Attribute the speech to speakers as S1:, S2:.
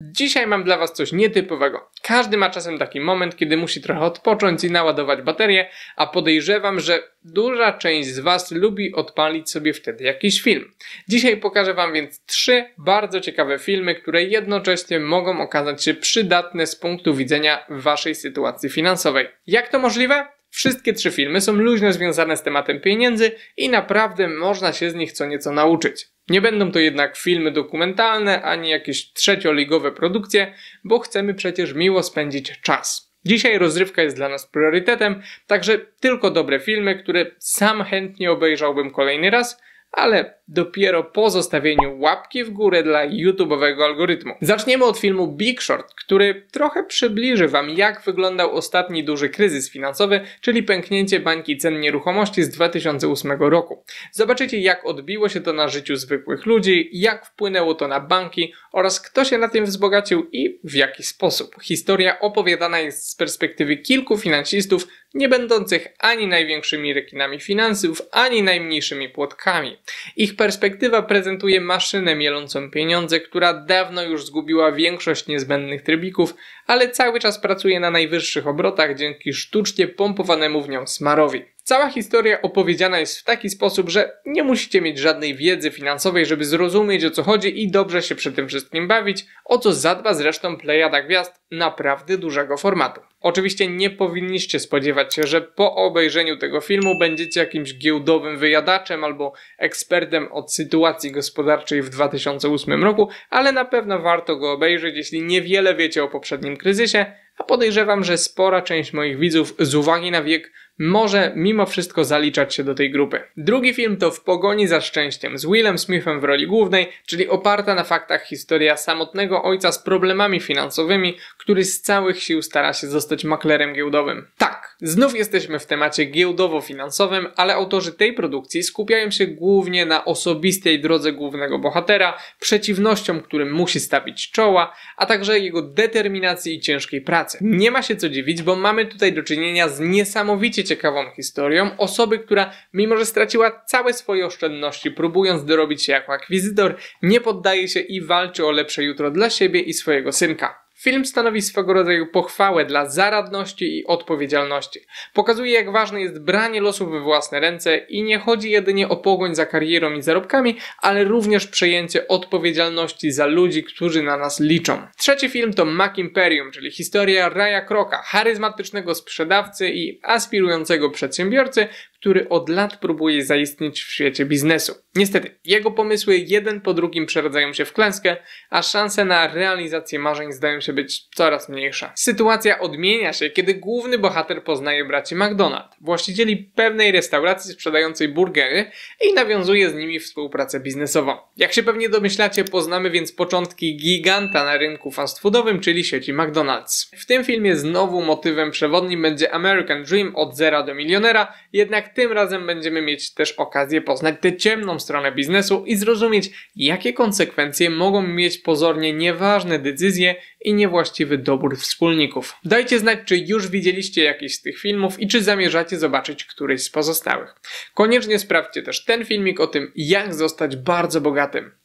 S1: Dzisiaj mam dla Was coś nietypowego. Każdy ma czasem taki moment, kiedy musi trochę odpocząć i naładować baterię, a podejrzewam, że duża część z Was lubi odpalić sobie wtedy jakiś film. Dzisiaj pokażę Wam więc trzy bardzo ciekawe filmy, które jednocześnie mogą okazać się przydatne z punktu widzenia Waszej sytuacji finansowej. Jak to możliwe? Wszystkie trzy filmy są luźno związane z tematem pieniędzy i naprawdę można się z nich co nieco nauczyć. Nie będą to jednak filmy dokumentalne ani jakieś trzecioligowe produkcje, bo chcemy przecież miło spędzić czas. Dzisiaj rozrywka jest dla nas priorytetem, także tylko dobre filmy, które sam chętnie obejrzałbym kolejny raz, ale dopiero po zostawieniu łapki w górę dla YouTube'owego algorytmu. Zaczniemy od filmu Big Short, który trochę przybliży Wam, jak wyglądał ostatni duży kryzys finansowy, czyli pęknięcie bańki cen nieruchomości z 2008 roku. Zobaczycie, jak odbiło się to na życiu zwykłych ludzi, jak wpłynęło to na banki oraz kto się na tym wzbogacił i w jaki sposób. Historia opowiadana jest z perspektywy kilku finansistów, nie będących ani największymi rekinami finansów, ani najmniejszymi płotkami. Ich perspektywa prezentuje maszynę mielącą pieniądze, która dawno już zgubiła większość niezbędnych trybików, ale cały czas pracuje na najwyższych obrotach dzięki sztucznie pompowanemu w nią smarowi. Cała historia opowiedziana jest w taki sposób, że nie musicie mieć żadnej wiedzy finansowej, żeby zrozumieć o co chodzi i dobrze się przy tym wszystkim bawić, o co zadba zresztą plejada gwiazd naprawdę dużego formatu. Oczywiście nie powinniście spodziewać się, że po obejrzeniu tego filmu będziecie jakimś giełdowym wyjadaczem albo ekspertem od sytuacji gospodarczej w 2008 roku, ale na pewno warto go obejrzeć, jeśli niewiele wiecie o poprzednim kryzysie, a podejrzewam, że spora część moich widzów z uwagi na wiek może mimo wszystko zaliczać się do tej grupy. Drugi film to W pogoni za szczęściem z Willem Smithem w roli głównej, czyli oparta na faktach historia samotnego ojca z problemami finansowymi, który z całych sił stara się zostać maklerem giełdowym. Tak, znów jesteśmy w temacie giełdowo-finansowym, ale autorzy tej produkcji skupiają się głównie na osobistej drodze głównego bohatera, przeciwnościom, którym musi stawić czoła, a także jego determinacji i ciężkiej pracy. Nie ma się co dziwić, bo mamy tutaj do czynienia z niesamowicie ciekawą historią osoby, która mimo, że straciła całe swoje oszczędności próbując dorobić się jako akwizytor, nie poddaje się i walczy o lepsze jutro dla siebie i swojego synka. Film stanowi swego rodzaju pochwałę dla zaradności i odpowiedzialności. Pokazuje, jak ważne jest branie losów we własne ręce i nie chodzi jedynie o pogoń za karierą i zarobkami, ale również przejęcie odpowiedzialności za ludzi, którzy na nas liczą. Trzeci film to Mac Imperium, czyli historia Raya Kroka, charyzmatycznego sprzedawcy i aspirującego przedsiębiorcy, który od lat próbuje zaistnieć w świecie biznesu. Niestety, jego pomysły jeden po drugim przeradzają się w klęskę, a szanse na realizację marzeń zdają się być coraz mniejsze. Sytuacja odmienia się, kiedy główny bohater poznaje braci McDonald, właścicieli pewnej restauracji sprzedającej burgery i nawiązuje z nimi współpracę biznesową. Jak się pewnie domyślacie, poznamy więc początki giganta na rynku fast foodowym, czyli sieci McDonald's. W tym filmie znowu motywem przewodnim będzie American Dream od zera do milionera, jednak tym razem będziemy mieć też okazję poznać tę ciemną stronę biznesu i zrozumieć, jakie konsekwencje mogą mieć pozornie nieważne decyzje i niewłaściwy dobór wspólników. Dajcie znać, czy już widzieliście jakiś z tych filmów i czy zamierzacie zobaczyć któryś z pozostałych. Koniecznie sprawdźcie też ten filmik o tym, jak zostać bardzo bogatym.